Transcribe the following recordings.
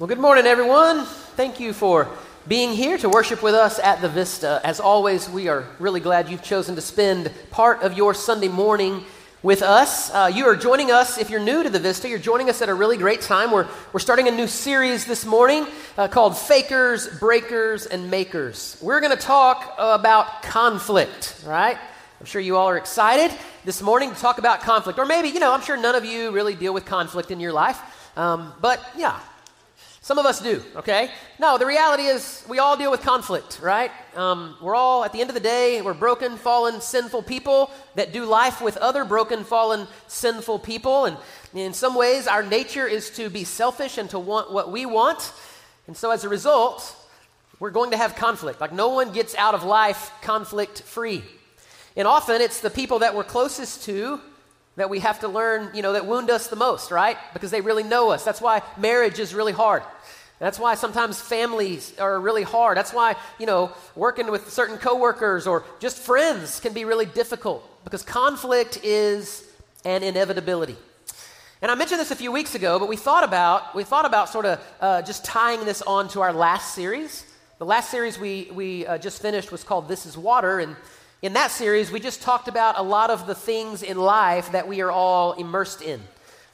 Well, good morning, everyone. Thank you for being here to worship with us at the Vista. As always, we are really glad you've chosen to spend part of your Sunday morning with us. Uh, you are joining us, if you're new to the Vista, you're joining us at a really great time. We're, we're starting a new series this morning uh, called Fakers, Breakers, and Makers. We're going to talk about conflict, right? I'm sure you all are excited this morning to talk about conflict. Or maybe, you know, I'm sure none of you really deal with conflict in your life. Um, but yeah, some of us do, okay? No, the reality is we all deal with conflict, right? Um, we're all, at the end of the day, we're broken, fallen, sinful people that do life with other broken, fallen, sinful people. And in some ways, our nature is to be selfish and to want what we want. And so as a result, we're going to have conflict. Like no one gets out of life conflict free. And often it's the people that we're closest to that we have to learn, you know, that wound us the most, right? Because they really know us. That's why marriage is really hard. That's why sometimes families are really hard. That's why, you know, working with certain coworkers or just friends can be really difficult because conflict is an inevitability. And I mentioned this a few weeks ago, but we thought about we thought about sort of uh, just tying this on to our last series. The last series we we uh, just finished was called "This Is Water," and in that series, we just talked about a lot of the things in life that we are all immersed in,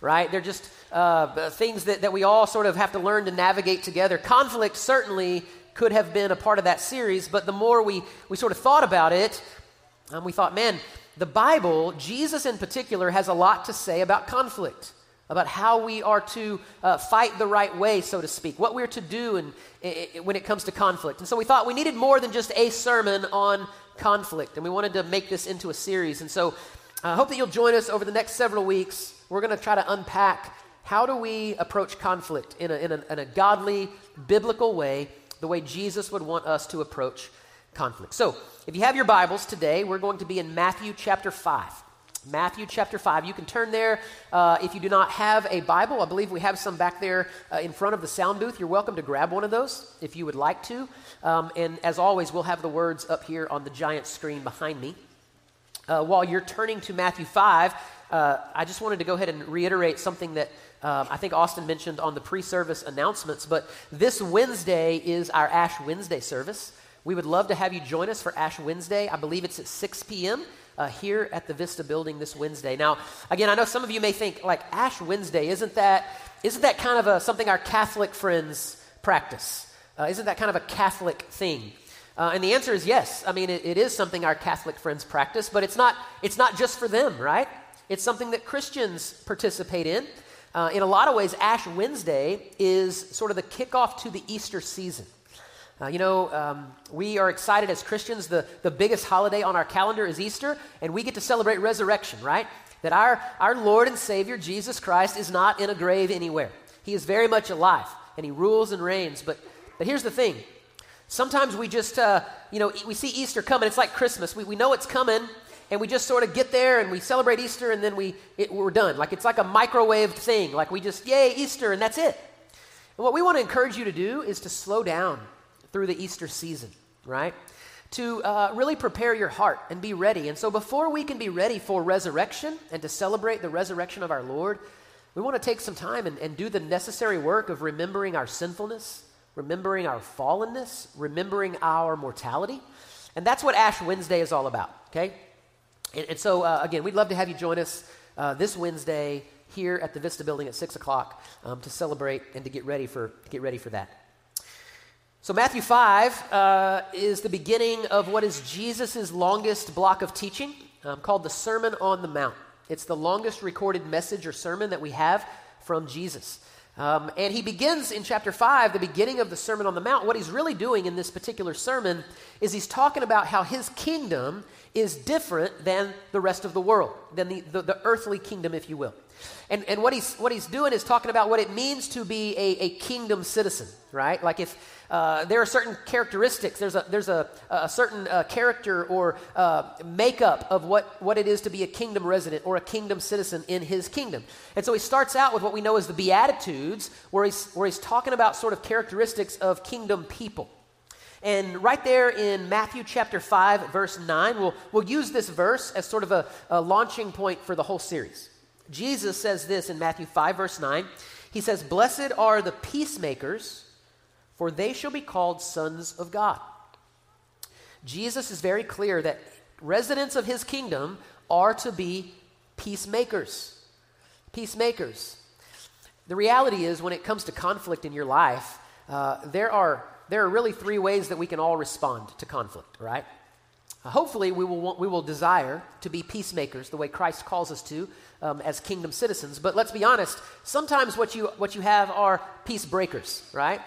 right? They're just uh, things that, that we all sort of have to learn to navigate together. Conflict certainly could have been a part of that series, but the more we, we sort of thought about it, um, we thought, man, the Bible, Jesus in particular, has a lot to say about conflict, about how we are to uh, fight the right way, so to speak, what we're to do in, in, when it comes to conflict. And so we thought we needed more than just a sermon on conflict. And we wanted to make this into a series. And so I uh, hope that you'll join us over the next several weeks. We're going to try to unpack how do we approach conflict in a, in, a, in a godly, biblical way, the way Jesus would want us to approach conflict. So if you have your Bibles today, we're going to be in Matthew chapter 5. Matthew chapter 5. You can turn there uh, if you do not have a Bible. I believe we have some back there uh, in front of the sound booth. You're welcome to grab one of those if you would like to. Um, and as always, we'll have the words up here on the giant screen behind me. Uh, while you're turning to Matthew 5, uh, I just wanted to go ahead and reiterate something that um, I think Austin mentioned on the pre service announcements. But this Wednesday is our Ash Wednesday service. We would love to have you join us for Ash Wednesday. I believe it's at 6 p.m uh, here at the Vista building this Wednesday. Now, again, I know some of you may think, like, Ash Wednesday, isn't that, isn't that kind of a, something our Catholic friends practice? Uh, isn't that kind of a Catholic thing? Uh, and the answer is yes. I mean, it, it is something our Catholic friends practice, but it's not, it's not just for them, right? It's something that Christians participate in. Uh, in a lot of ways, Ash Wednesday is sort of the kickoff to the Easter season. Uh, you know, um, we are excited as Christians. The, the biggest holiday on our calendar is Easter, and we get to celebrate resurrection, right? That our, our Lord and Savior, Jesus Christ, is not in a grave anywhere. He is very much alive, and He rules and reigns. But, but here's the thing sometimes we just, uh, you know, we see Easter coming. It's like Christmas. We, we know it's coming, and we just sort of get there and we celebrate Easter, and then we, it, we're done. Like it's like a microwave thing. Like we just, yay, Easter, and that's it. And what we want to encourage you to do is to slow down through the Easter season, right? To uh, really prepare your heart and be ready. And so, before we can be ready for resurrection and to celebrate the resurrection of our Lord, we want to take some time and, and do the necessary work of remembering our sinfulness, remembering our fallenness, remembering our mortality. And that's what Ash Wednesday is all about, okay? And, and so, uh, again, we'd love to have you join us uh, this Wednesday here at the Vista Building at 6 o'clock um, to celebrate and to get ready for, get ready for that. So, Matthew 5 uh, is the beginning of what is Jesus' longest block of teaching um, called the Sermon on the Mount. It's the longest recorded message or sermon that we have from Jesus. Um, and he begins in chapter 5, the beginning of the Sermon on the Mount. What he's really doing in this particular sermon is he's talking about how his kingdom is different than the rest of the world, than the, the, the earthly kingdom, if you will. And, and what, he's, what he's doing is talking about what it means to be a, a kingdom citizen, right? Like if uh, there are certain characteristics, there's a, there's a, a certain uh, character or uh, makeup of what, what it is to be a kingdom resident or a kingdom citizen in his kingdom. And so he starts out with what we know as the Beatitudes, where he's, where he's talking about sort of characteristics of kingdom people. And right there in Matthew chapter 5, verse 9, we'll, we'll use this verse as sort of a, a launching point for the whole series. Jesus says this in Matthew 5, verse 9. He says, Blessed are the peacemakers, for they shall be called sons of God. Jesus is very clear that residents of his kingdom are to be peacemakers. Peacemakers. The reality is, when it comes to conflict in your life, uh, there, are, there are really three ways that we can all respond to conflict, right? Uh, hopefully, we will, want, we will desire to be peacemakers the way Christ calls us to um, as kingdom citizens. But let's be honest, sometimes what you, what you have are peace breakers, right?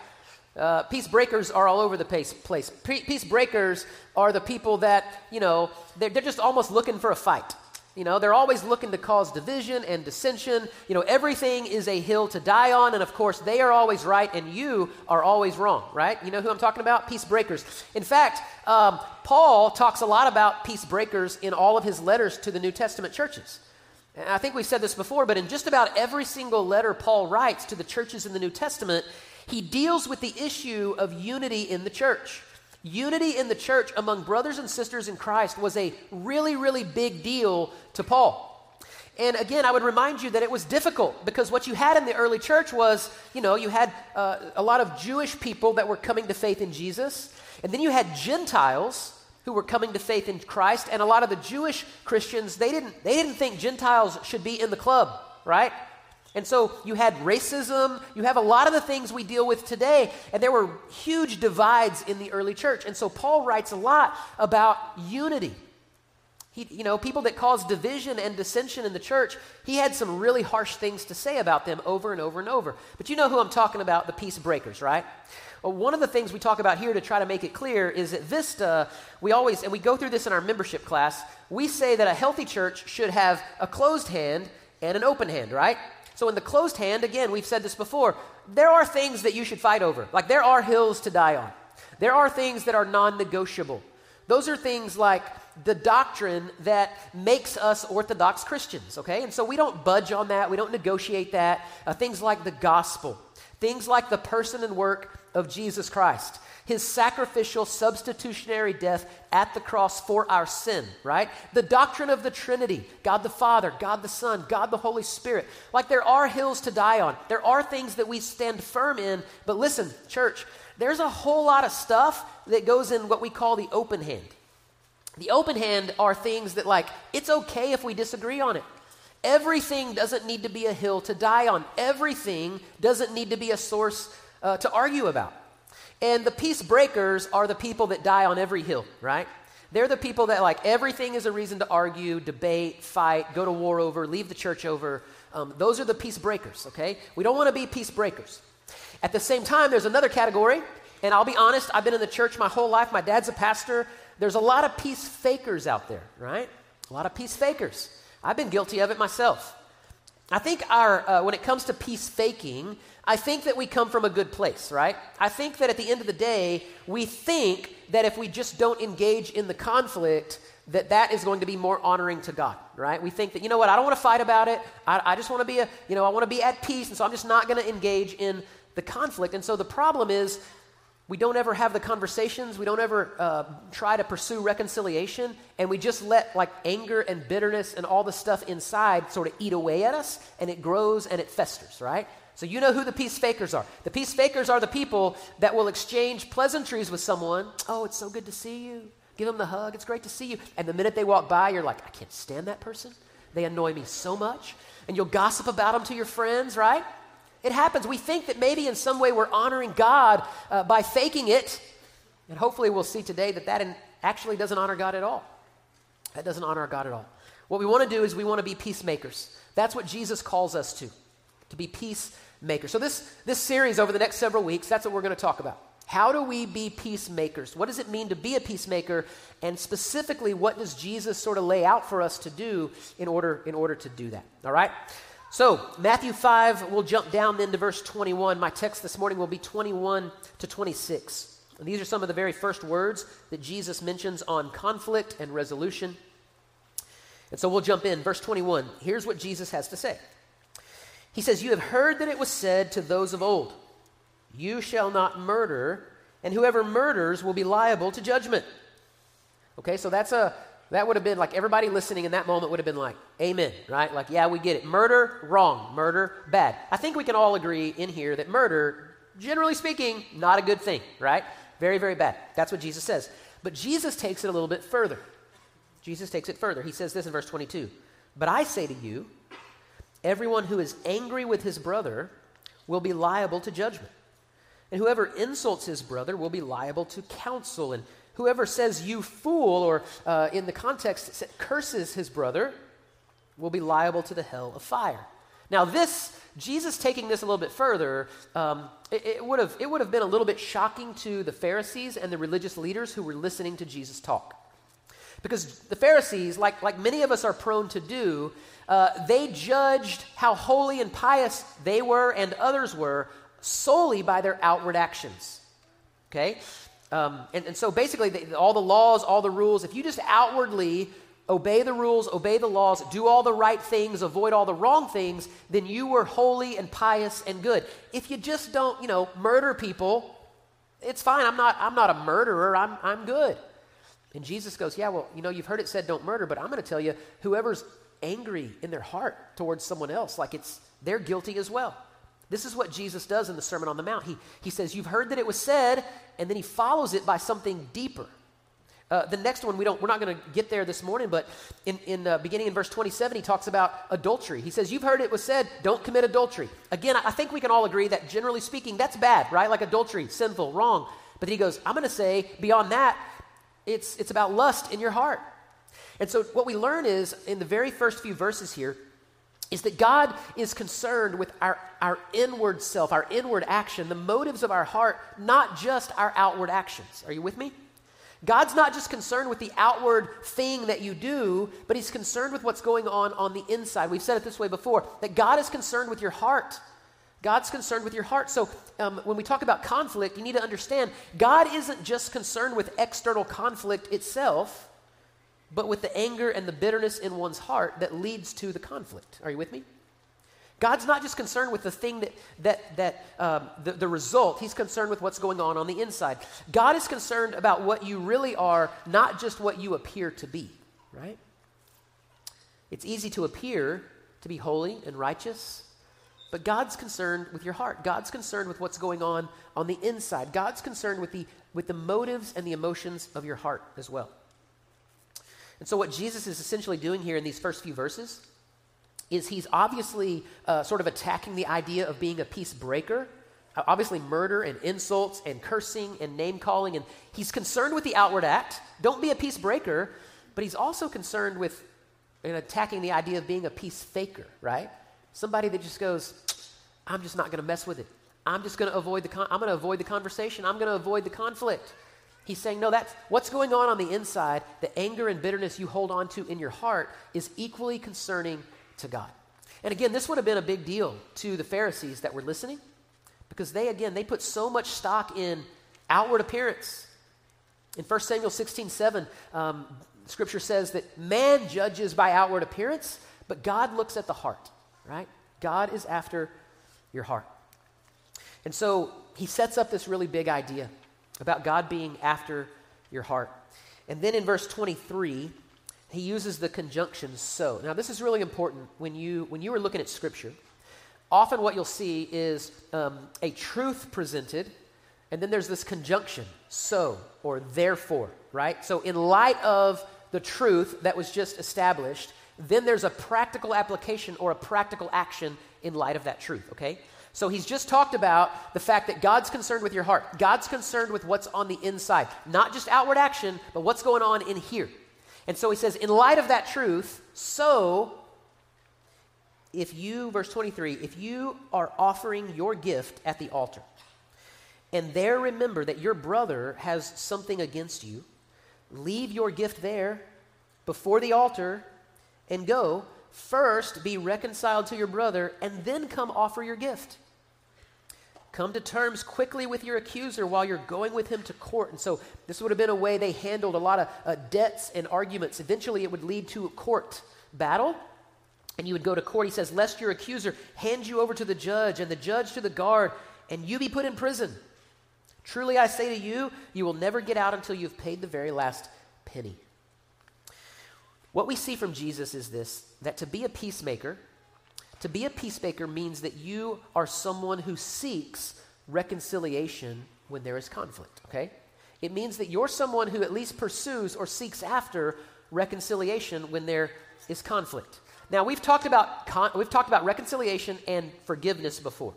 Uh, peace breakers are all over the place. Peace breakers are the people that, you know, they're, they're just almost looking for a fight. You know, they're always looking to cause division and dissension. You know, everything is a hill to die on, and of course, they are always right and you are always wrong, right? You know who I'm talking about? Peace breakers. In fact, um, Paul talks a lot about peace breakers in all of his letters to the New Testament churches. And I think we've said this before, but in just about every single letter Paul writes to the churches in the New Testament, he deals with the issue of unity in the church. Unity in the church among brothers and sisters in Christ was a really, really big deal to Paul. And again, I would remind you that it was difficult because what you had in the early church was, you know, you had uh, a lot of Jewish people that were coming to faith in Jesus, and then you had Gentiles who were coming to faith in Christ, and a lot of the Jewish Christians, they didn't, they didn't think Gentiles should be in the club, right? And so you had racism, you have a lot of the things we deal with today, and there were huge divides in the early church. And so Paul writes a lot about unity. He, you know, people that cause division and dissension in the church, he had some really harsh things to say about them over and over and over. But you know who I'm talking about, the peace breakers, right? One of the things we talk about here to try to make it clear is that Vista, we always, and we go through this in our membership class, we say that a healthy church should have a closed hand and an open hand, right? So, in the closed hand, again, we've said this before, there are things that you should fight over. Like, there are hills to die on, there are things that are non negotiable. Those are things like the doctrine that makes us Orthodox Christians, okay? And so we don't budge on that, we don't negotiate that. Uh, things like the gospel, things like the person and work of Jesus Christ his sacrificial substitutionary death at the cross for our sin, right? The doctrine of the Trinity God the Father, God the Son, God the Holy Spirit. Like there are hills to die on, there are things that we stand firm in. But listen, church, there's a whole lot of stuff that goes in what we call the open hand. The open hand are things that, like, it's okay if we disagree on it. Everything doesn't need to be a hill to die on. Everything doesn't need to be a source uh, to argue about. And the peace breakers are the people that die on every hill, right? They're the people that, like, everything is a reason to argue, debate, fight, go to war over, leave the church over. Um, those are the peace breakers, okay? We don't want to be peace breakers. At the same time, there's another category, and I'll be honest, I've been in the church my whole life. My dad's a pastor. There's a lot of peace fakers out there, right? A lot of peace fakers. I've been guilty of it myself. I think our, uh, when it comes to peace faking, I think that we come from a good place, right? I think that at the end of the day, we think that if we just don't engage in the conflict, that that is going to be more honoring to God, right? We think that, you know what, I don't want to fight about it. I, I just want to be a, you know, I want to be at peace, and so I'm just not going to engage in the conflict. And so the problem is we don't ever have the conversations. We don't ever uh, try to pursue reconciliation. And we just let like anger and bitterness and all the stuff inside sort of eat away at us. And it grows and it festers, right? So you know who the peace fakers are. The peace fakers are the people that will exchange pleasantries with someone. Oh, it's so good to see you. Give them the hug. It's great to see you. And the minute they walk by, you're like, I can't stand that person. They annoy me so much. And you'll gossip about them to your friends, right? It happens. We think that maybe in some way we're honoring God uh, by faking it. And hopefully we'll see today that that actually doesn't honor God at all. That doesn't honor God at all. What we want to do is we want to be peacemakers. That's what Jesus calls us to, to be peacemakers. So this, this series over the next several weeks, that's what we're going to talk about. How do we be peacemakers? What does it mean to be a peacemaker? And specifically, what does Jesus sort of lay out for us to do in order, in order to do that? All right? So, Matthew 5, we'll jump down then to verse 21. My text this morning will be 21 to 26. And these are some of the very first words that Jesus mentions on conflict and resolution. And so we'll jump in. Verse 21. Here's what Jesus has to say He says, You have heard that it was said to those of old, You shall not murder, and whoever murders will be liable to judgment. Okay, so that's a That would have been like everybody listening in that moment would have been like, Amen, right? Like, yeah, we get it. Murder, wrong. Murder, bad. I think we can all agree in here that murder, generally speaking, not a good thing, right? Very, very bad. That's what Jesus says. But Jesus takes it a little bit further. Jesus takes it further. He says this in verse 22 But I say to you, everyone who is angry with his brother will be liable to judgment. And whoever insults his brother will be liable to council. And whoever says, you fool, or uh, in the context, curses his brother, will be liable to the hell of fire. Now, this, Jesus taking this a little bit further, um, it, it, would have, it would have been a little bit shocking to the Pharisees and the religious leaders who were listening to Jesus talk. Because the Pharisees, like, like many of us are prone to do, uh, they judged how holy and pious they were and others were solely by their outward actions. Okay? Um, and, and, so basically, the, all the laws, all the rules, if you just outwardly obey the rules, obey the laws, do all the right things, avoid all the wrong things, then you were holy and pious and good. If you just don't, you know, murder people, it's fine. I'm not, I'm not a murderer. I'm, I'm good. And Jesus goes, Yeah, well, you know, you've heard it said don't murder, but I'm going to tell you, whoever's angry in their heart towards someone else, like it's, they're guilty as well. This is what Jesus does in the Sermon on the Mount. He, he says, You've heard that it was said, and then he follows it by something deeper. Uh, the next one, we don't, we're not going to get there this morning, but in, in uh, beginning in verse 27, he talks about adultery. He says, You've heard it was said, don't commit adultery. Again, I think we can all agree that generally speaking, that's bad, right? Like adultery, sinful, wrong. But he goes, I'm going to say, beyond that, it's, it's about lust in your heart. And so what we learn is, in the very first few verses here, is that God is concerned with our, our inward self, our inward action, the motives of our heart, not just our outward actions. Are you with me? God's not just concerned with the outward thing that you do, but He's concerned with what's going on on the inside. We've said it this way before that God is concerned with your heart. God's concerned with your heart. So um, when we talk about conflict, you need to understand God isn't just concerned with external conflict itself but with the anger and the bitterness in one's heart that leads to the conflict. Are you with me? God's not just concerned with the thing that, that, that um, the, the result, He's concerned with what's going on on the inside. God is concerned about what you really are, not just what you appear to be, right? It's easy to appear to be holy and righteous, but God's concerned with your heart. God's concerned with what's going on on the inside. God's concerned with the, with the motives and the emotions of your heart as well. And so, what Jesus is essentially doing here in these first few verses is he's obviously uh, sort of attacking the idea of being a peace breaker. Uh, obviously, murder and insults and cursing and name calling. And he's concerned with the outward act. Don't be a peace breaker. But he's also concerned with and attacking the idea of being a peace faker, right? Somebody that just goes, I'm just not going to mess with it. I'm just going to avoid the con- I'm going to avoid the conversation. I'm going to avoid the conflict. He's saying, no, that's what's going on on the inside, the anger and bitterness you hold on to in your heart is equally concerning to God. And again, this would have been a big deal to the Pharisees that were listening because they, again, they put so much stock in outward appearance. In 1 Samuel 16 7, um, scripture says that man judges by outward appearance, but God looks at the heart, right? God is after your heart. And so he sets up this really big idea about God being after your heart. And then in verse 23, he uses the conjunction so. Now, this is really important when you, when you are looking at Scripture. Often, what you'll see is um, a truth presented, and then there's this conjunction, so or therefore, right? So, in light of the truth that was just established, then there's a practical application or a practical action in light of that truth, okay? So he's just talked about the fact that God's concerned with your heart. God's concerned with what's on the inside, not just outward action, but what's going on in here. And so he says, in light of that truth, so if you, verse 23, if you are offering your gift at the altar, and there remember that your brother has something against you, leave your gift there before the altar and go. First, be reconciled to your brother, and then come offer your gift. Come to terms quickly with your accuser while you're going with him to court. And so, this would have been a way they handled a lot of uh, debts and arguments. Eventually, it would lead to a court battle. And you would go to court. He says, Lest your accuser hand you over to the judge, and the judge to the guard, and you be put in prison. Truly, I say to you, you will never get out until you've paid the very last penny. What we see from Jesus is this that to be a peacemaker, to be a peacemaker means that you are someone who seeks reconciliation when there is conflict, okay? It means that you're someone who at least pursues or seeks after reconciliation when there is conflict. Now, we've talked about, con- we've talked about reconciliation and forgiveness before.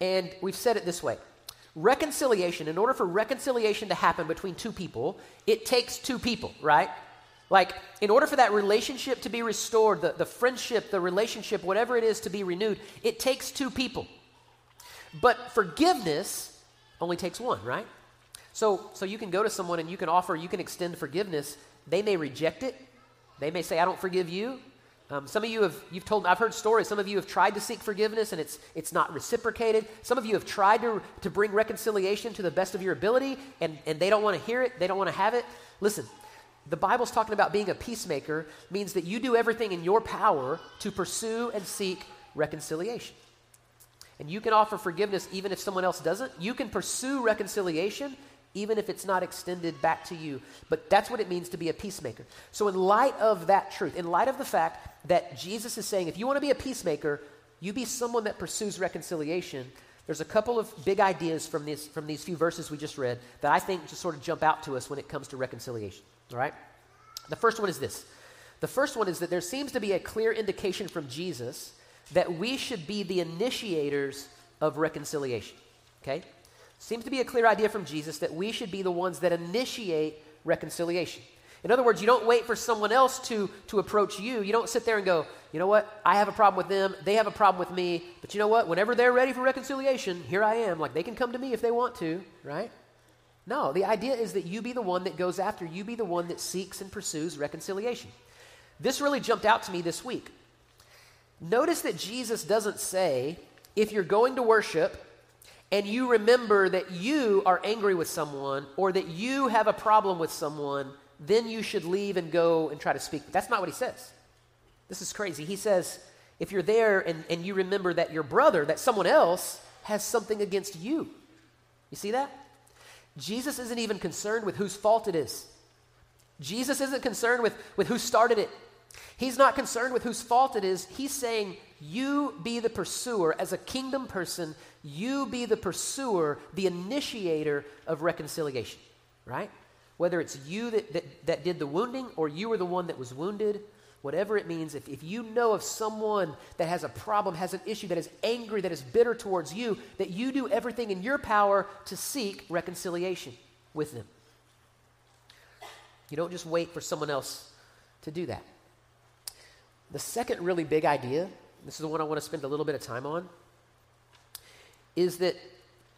And we've said it this way reconciliation, in order for reconciliation to happen between two people, it takes two people, right? Like, in order for that relationship to be restored, the, the friendship, the relationship, whatever it is to be renewed, it takes two people. But forgiveness only takes one, right? So, so you can go to someone and you can offer, you can extend forgiveness. They may reject it. They may say, I don't forgive you. Um, some of you have, you've told, I've heard stories, some of you have tried to seek forgiveness and it's, it's not reciprocated. Some of you have tried to, to bring reconciliation to the best of your ability and, and they don't want to hear it, they don't want to have it. Listen, the Bible's talking about being a peacemaker means that you do everything in your power to pursue and seek reconciliation. And you can offer forgiveness even if someone else doesn't. You can pursue reconciliation even if it's not extended back to you. But that's what it means to be a peacemaker. So, in light of that truth, in light of the fact that Jesus is saying, if you want to be a peacemaker, you be someone that pursues reconciliation. There's a couple of big ideas from, this, from these few verses we just read that I think just sort of jump out to us when it comes to reconciliation. All right? The first one is this. The first one is that there seems to be a clear indication from Jesus that we should be the initiators of reconciliation. Okay? Seems to be a clear idea from Jesus that we should be the ones that initiate reconciliation. In other words, you don't wait for someone else to, to approach you. You don't sit there and go, you know what, I have a problem with them, they have a problem with me, but you know what, whenever they're ready for reconciliation, here I am. Like they can come to me if they want to, right? No, the idea is that you be the one that goes after, you be the one that seeks and pursues reconciliation. This really jumped out to me this week. Notice that Jesus doesn't say, if you're going to worship, and you remember that you are angry with someone or that you have a problem with someone, then you should leave and go and try to speak. That's not what he says. This is crazy. He says, if you're there and, and you remember that your brother, that someone else, has something against you. You see that? Jesus isn't even concerned with whose fault it is. Jesus isn't concerned with, with who started it. He's not concerned with whose fault it is. He's saying, You be the pursuer. As a kingdom person, you be the pursuer, the initiator of reconciliation, right? Whether it's you that, that, that did the wounding or you were the one that was wounded, whatever it means, if, if you know of someone that has a problem, has an issue, that is angry, that is bitter towards you, that you do everything in your power to seek reconciliation with them. You don't just wait for someone else to do that. The second really big idea, this is the one I want to spend a little bit of time on, is that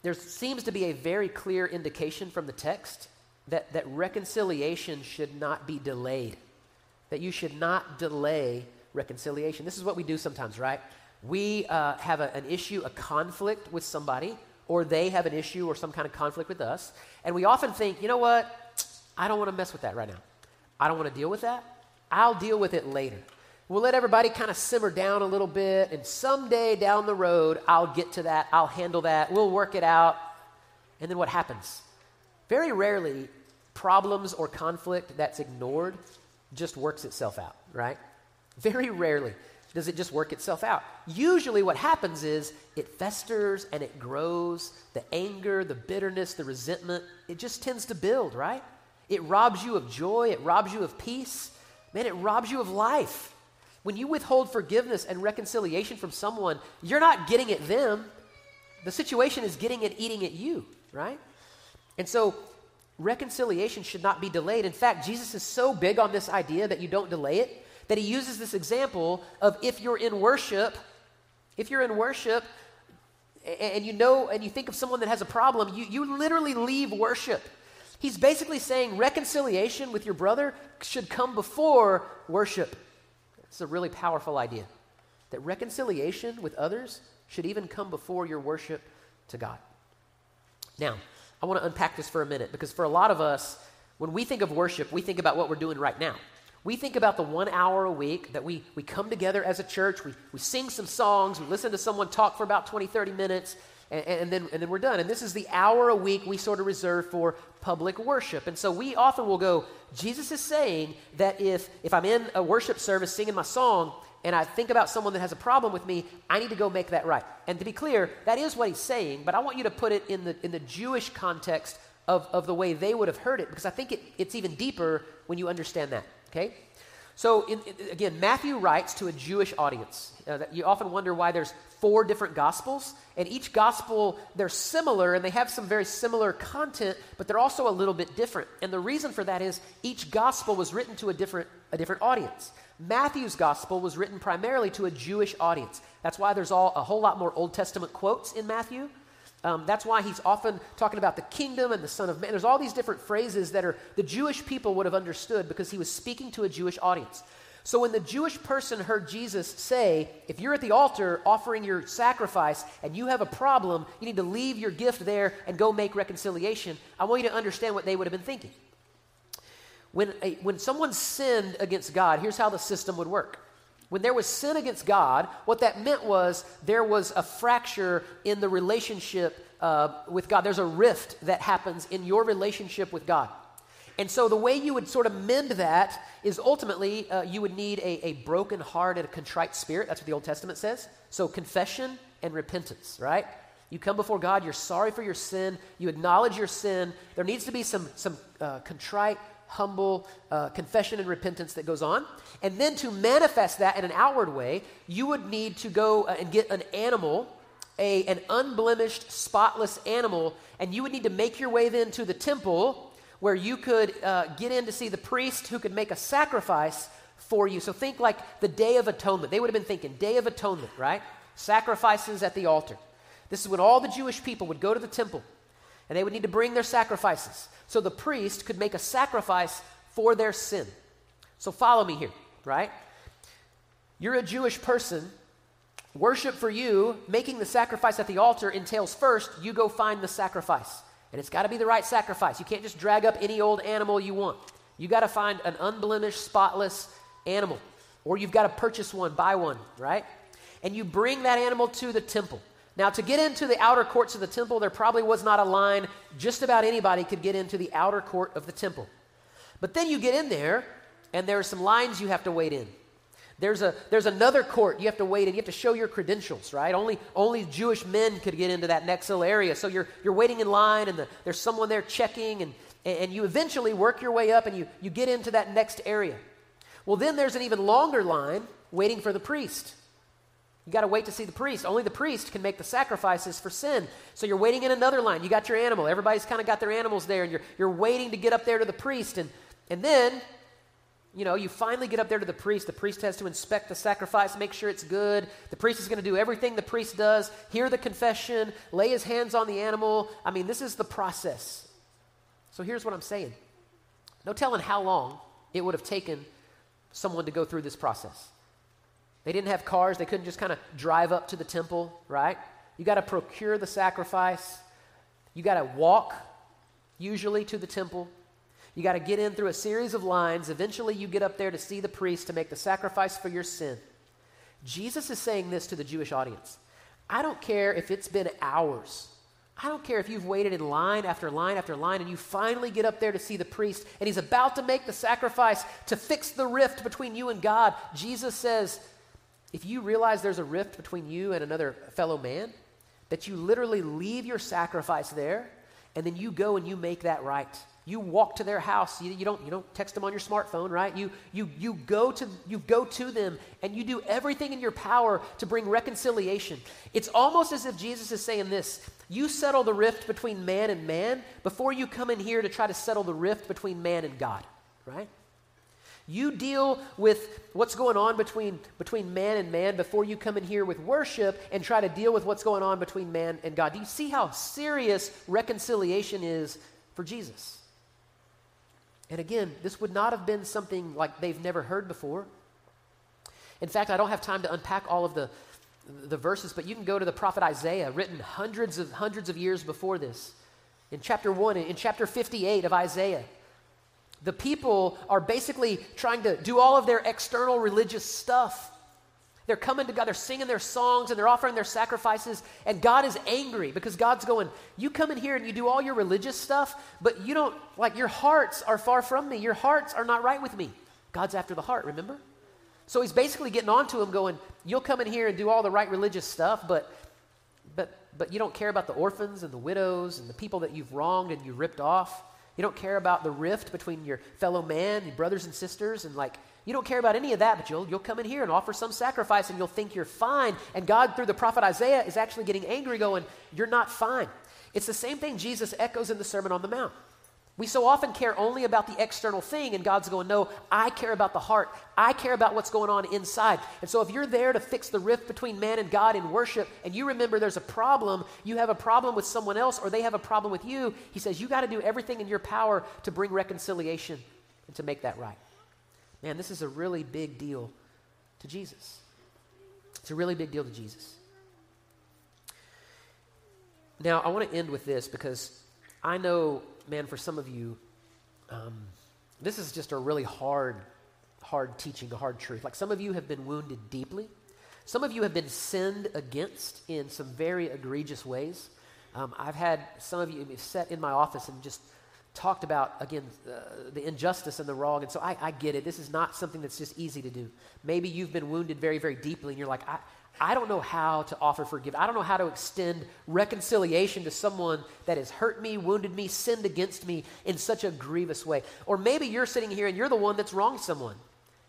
there seems to be a very clear indication from the text that, that reconciliation should not be delayed, that you should not delay reconciliation. This is what we do sometimes, right? We uh, have a, an issue, a conflict with somebody, or they have an issue or some kind of conflict with us, and we often think, you know what? I don't want to mess with that right now. I don't want to deal with that. I'll deal with it later. We'll let everybody kind of simmer down a little bit, and someday down the road, I'll get to that. I'll handle that. We'll work it out. And then what happens? Very rarely, problems or conflict that's ignored just works itself out, right? Very rarely does it just work itself out. Usually, what happens is it festers and it grows. The anger, the bitterness, the resentment, it just tends to build, right? It robs you of joy, it robs you of peace. Man, it robs you of life. When you withhold forgiveness and reconciliation from someone, you're not getting at them. The situation is getting and eating at you, right? And so reconciliation should not be delayed. In fact, Jesus is so big on this idea that you don't delay it that he uses this example of if you're in worship, if you're in worship and you know and you think of someone that has a problem, you, you literally leave worship. He's basically saying reconciliation with your brother should come before worship. It's a really powerful idea that reconciliation with others should even come before your worship to God. Now, I want to unpack this for a minute because for a lot of us, when we think of worship, we think about what we're doing right now. We think about the one hour a week that we, we come together as a church, we, we sing some songs, we listen to someone talk for about 20, 30 minutes, and, and, then, and then we're done. And this is the hour a week we sort of reserve for public worship. And so we often will go, Jesus is saying that if, if I'm in a worship service singing my song and I think about someone that has a problem with me, I need to go make that right. And to be clear, that is what he's saying, but I want you to put it in the, in the Jewish context of, of the way they would have heard it because I think it, it's even deeper when you understand that. Okay? So, in, in, again, Matthew writes to a Jewish audience. Uh, you often wonder why there's four different gospels, and each gospel, they're similar and they have some very similar content, but they're also a little bit different. And the reason for that is each gospel was written to a different, a different audience. Matthew's gospel was written primarily to a Jewish audience. That's why there's all, a whole lot more Old Testament quotes in Matthew. Um, that's why he's often talking about the kingdom and the Son of Man. There's all these different phrases that are the Jewish people would have understood because he was speaking to a Jewish audience. So when the Jewish person heard Jesus say, if you're at the altar offering your sacrifice and you have a problem, you need to leave your gift there and go make reconciliation, I want you to understand what they would have been thinking. When, a, when someone sinned against God, here's how the system would work when there was sin against God, what that meant was there was a fracture in the relationship uh, with God. There's a rift that happens in your relationship with God. And so the way you would sort of mend that is ultimately uh, you would need a, a broken heart and a contrite spirit. That's what the Old Testament says. So confession and repentance, right? You come before God, you're sorry for your sin, you acknowledge your sin. There needs to be some, some uh, contrite humble uh, confession and repentance that goes on. And then to manifest that in an outward way, you would need to go uh, and get an animal, a, an unblemished, spotless animal, and you would need to make your way then to the temple where you could uh, get in to see the priest who could make a sacrifice for you. So think like the Day of Atonement. They would have been thinking, Day of Atonement, right? Sacrifices at the altar. This is when all the Jewish people would go to the temple and they would need to bring their sacrifices so the priest could make a sacrifice for their sin. So follow me here, right? You're a Jewish person. Worship for you, making the sacrifice at the altar entails first you go find the sacrifice. And it's got to be the right sacrifice. You can't just drag up any old animal you want. You got to find an unblemished, spotless animal. Or you've got to purchase one, buy one, right? And you bring that animal to the temple. Now, to get into the outer courts of the temple, there probably was not a line. Just about anybody could get into the outer court of the temple. But then you get in there, and there are some lines you have to wait in. There's, a, there's another court you have to wait in. You have to show your credentials, right? Only, only Jewish men could get into that next little area. So you're, you're waiting in line, and the, there's someone there checking, and, and you eventually work your way up and you, you get into that next area. Well, then there's an even longer line waiting for the priest. You got to wait to see the priest. Only the priest can make the sacrifices for sin. So you're waiting in another line. You got your animal. Everybody's kind of got their animals there, and you're, you're waiting to get up there to the priest. And, and then, you know, you finally get up there to the priest. The priest has to inspect the sacrifice, make sure it's good. The priest is going to do everything the priest does, hear the confession, lay his hands on the animal. I mean, this is the process. So here's what I'm saying no telling how long it would have taken someone to go through this process. They didn't have cars, they couldn't just kind of drive up to the temple, right? You got to procure the sacrifice. You got to walk, usually, to the temple. You got to get in through a series of lines. Eventually, you get up there to see the priest to make the sacrifice for your sin. Jesus is saying this to the Jewish audience. I don't care if it's been hours. I don't care if you've waited in line after line after line and you finally get up there to see the priest and he's about to make the sacrifice to fix the rift between you and God. Jesus says, if you realize there's a rift between you and another fellow man, that you literally leave your sacrifice there and then you go and you make that right. You walk to their house. You, you, don't, you don't text them on your smartphone, right? You, you, you, go to, you go to them and you do everything in your power to bring reconciliation. It's almost as if Jesus is saying this You settle the rift between man and man before you come in here to try to settle the rift between man and God, right? You deal with what's going on between, between man and man before you come in here with worship and try to deal with what's going on between man and God. Do you see how serious reconciliation is for Jesus? And again, this would not have been something like they've never heard before. In fact, I don't have time to unpack all of the, the verses, but you can go to the prophet Isaiah, written hundreds of hundreds of years before this. In chapter 1, in chapter 58 of Isaiah, the people are basically trying to do all of their external religious stuff. They're coming to God, they're singing their songs and they're offering their sacrifices, and God is angry because God's going, You come in here and you do all your religious stuff, but you don't, like, your hearts are far from me. Your hearts are not right with me. God's after the heart, remember? So he's basically getting on to him, going, You'll come in here and do all the right religious stuff, but but but you don't care about the orphans and the widows and the people that you've wronged and you ripped off. You don't care about the rift between your fellow man, your brothers and sisters, and like you don't care about any of that, but you'll, you'll come in here and offer some sacrifice and you'll think you're fine. And God, through the prophet Isaiah, is actually getting angry, going, You're not fine. It's the same thing Jesus echoes in the Sermon on the Mount. We so often care only about the external thing, and God's going, No, I care about the heart. I care about what's going on inside. And so, if you're there to fix the rift between man and God in worship, and you remember there's a problem, you have a problem with someone else, or they have a problem with you, He says, You got to do everything in your power to bring reconciliation and to make that right. Man, this is a really big deal to Jesus. It's a really big deal to Jesus. Now, I want to end with this because I know, man, for some of you, um, this is just a really hard, hard teaching, a hard truth. Like some of you have been wounded deeply. Some of you have been sinned against in some very egregious ways. Um, I've had some of you sit in my office and just talked about, again, uh, the injustice and the wrong. And so I, I, get it. This is not something that's just easy to do. Maybe you've been wounded very, very deeply, and you're like, I, I don't know how to offer forgiveness. I don't know how to extend reconciliation to someone that has hurt me, wounded me, sinned against me in such a grievous way. Or maybe you're sitting here and you're the one that's wronged someone.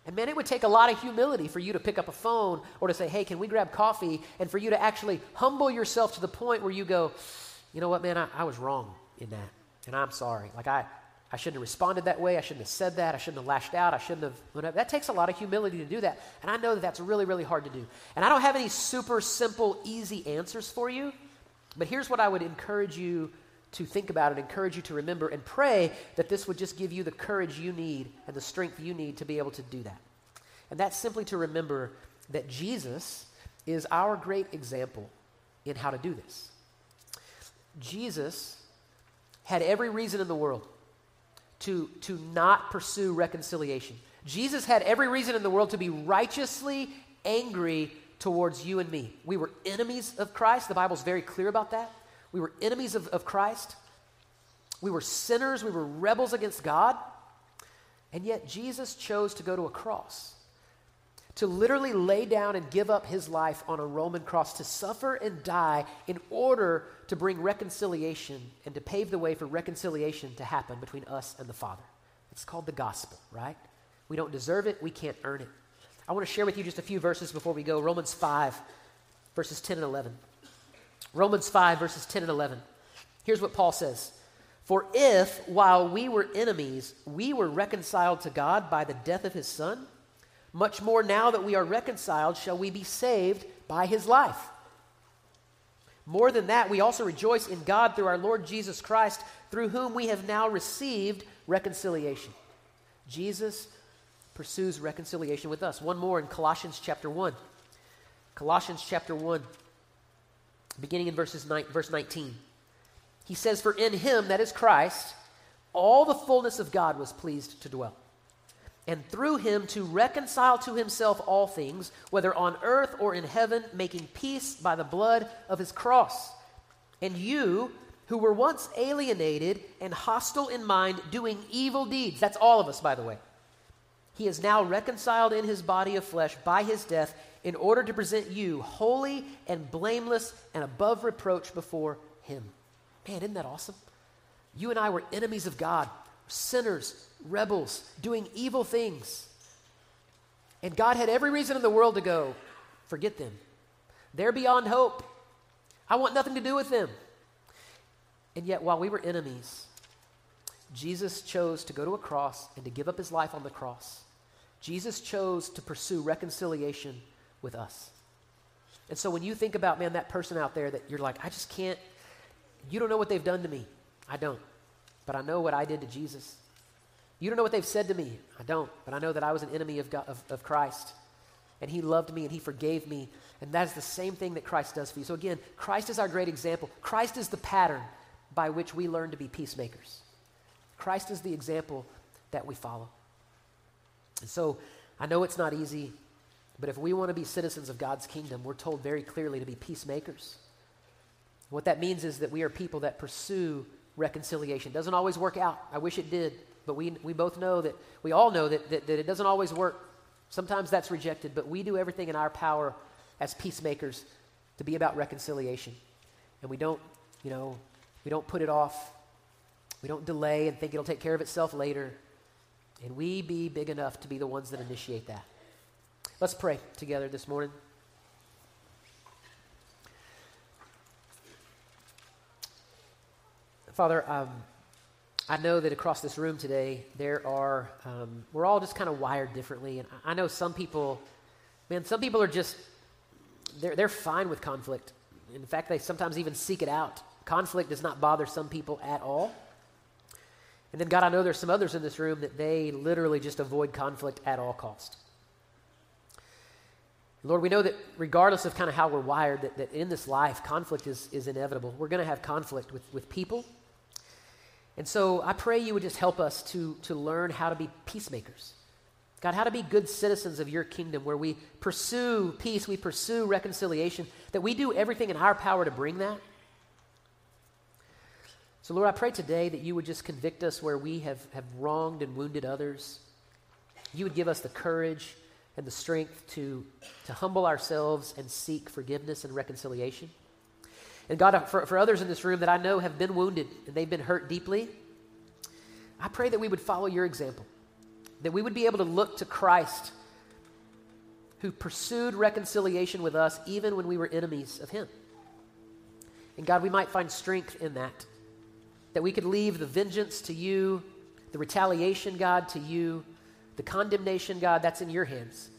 And man, it would take a lot of humility for you to pick up a phone or to say, hey, can we grab coffee? And for you to actually humble yourself to the point where you go, you know what, man, I, I was wrong in that. And I'm sorry. Like, I, I shouldn't have responded that way. I shouldn't have said that. I shouldn't have lashed out. I shouldn't have. Whatever. That takes a lot of humility to do that. And I know that that's really, really hard to do. And I don't have any super simple, easy answers for you. But here's what I would encourage you to think about and encourage you to remember and pray that this would just give you the courage you need and the strength you need to be able to do that. And that's simply to remember that Jesus is our great example in how to do this. Jesus had every reason in the world to, to not pursue reconciliation. Jesus had every reason in the world to be righteously angry towards you and me. We were enemies of Christ. The Bible's very clear about that. We were enemies of, of Christ. We were sinners. We were rebels against God. And yet Jesus chose to go to a cross to literally lay down and give up his life on a Roman cross, to suffer and die in order to bring reconciliation and to pave the way for reconciliation to happen between us and the Father. It's called the gospel, right? We don't deserve it, we can't earn it. I want to share with you just a few verses before we go. Romans 5, verses 10 and 11. Romans 5, verses 10 and 11. Here's what Paul says For if, while we were enemies, we were reconciled to God by the death of his Son, much more now that we are reconciled, shall we be saved by his life. More than that, we also rejoice in God through our Lord Jesus Christ, through whom we have now received reconciliation. Jesus pursues reconciliation with us. One more in Colossians chapter 1. Colossians chapter 1, beginning in verses nine, verse 19. He says, For in him, that is Christ, all the fullness of God was pleased to dwell and through him to reconcile to himself all things, whether on earth or in heaven, making peace by the blood of his cross. And you, who were once alienated and hostile in mind, doing evil deeds, that's all of us, by the way. He is now reconciled in his body of flesh by his death in order to present you holy and blameless and above reproach before him. Man, isn't that awesome? You and I were enemies of God sinners, rebels, doing evil things. And God had every reason in the world to go, forget them. They're beyond hope. I want nothing to do with them. And yet, while we were enemies, Jesus chose to go to a cross and to give up his life on the cross. Jesus chose to pursue reconciliation with us. And so when you think about, man, that person out there that you're like, I just can't, you don't know what they've done to me. I don't but I know what I did to Jesus. You don't know what they've said to me. I don't, but I know that I was an enemy of, God, of, of Christ. And he loved me and he forgave me. And that is the same thing that Christ does for you. So, again, Christ is our great example. Christ is the pattern by which we learn to be peacemakers. Christ is the example that we follow. And so, I know it's not easy, But if we want to be citizens of God's kingdom, we're told very clearly to be peacemakers. What that means is that we are people that pursue reconciliation. Doesn't always work out. I wish it did. But we, we both know that, we all know that, that, that it doesn't always work. Sometimes that's rejected, but we do everything in our power as peacemakers to be about reconciliation. And we don't, you know, we don't put it off. We don't delay and think it'll take care of itself later. And we be big enough to be the ones that initiate that. Let's pray together this morning. Father, um, I know that across this room today, there are, um, we're all just kind of wired differently. And I know some people, man, some people are just, they're, they're fine with conflict. In fact, they sometimes even seek it out. Conflict does not bother some people at all. And then, God, I know there's some others in this room that they literally just avoid conflict at all cost. Lord, we know that regardless of kind of how we're wired, that, that in this life, conflict is, is inevitable. We're going to have conflict with, with people. And so I pray you would just help us to, to learn how to be peacemakers. God, how to be good citizens of your kingdom where we pursue peace, we pursue reconciliation, that we do everything in our power to bring that. So, Lord, I pray today that you would just convict us where we have, have wronged and wounded others. You would give us the courage and the strength to, to humble ourselves and seek forgiveness and reconciliation. And God, for, for others in this room that I know have been wounded and they've been hurt deeply, I pray that we would follow your example, that we would be able to look to Christ who pursued reconciliation with us even when we were enemies of him. And God, we might find strength in that, that we could leave the vengeance to you, the retaliation, God, to you, the condemnation, God, that's in your hands.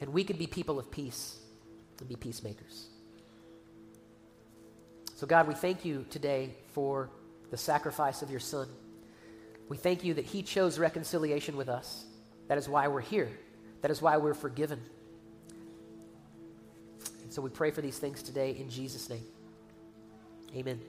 And we could be people of peace and be peacemakers. So, God, we thank you today for the sacrifice of your Son. We thank you that He chose reconciliation with us. That is why we're here, that is why we're forgiven. And so we pray for these things today in Jesus' name. Amen.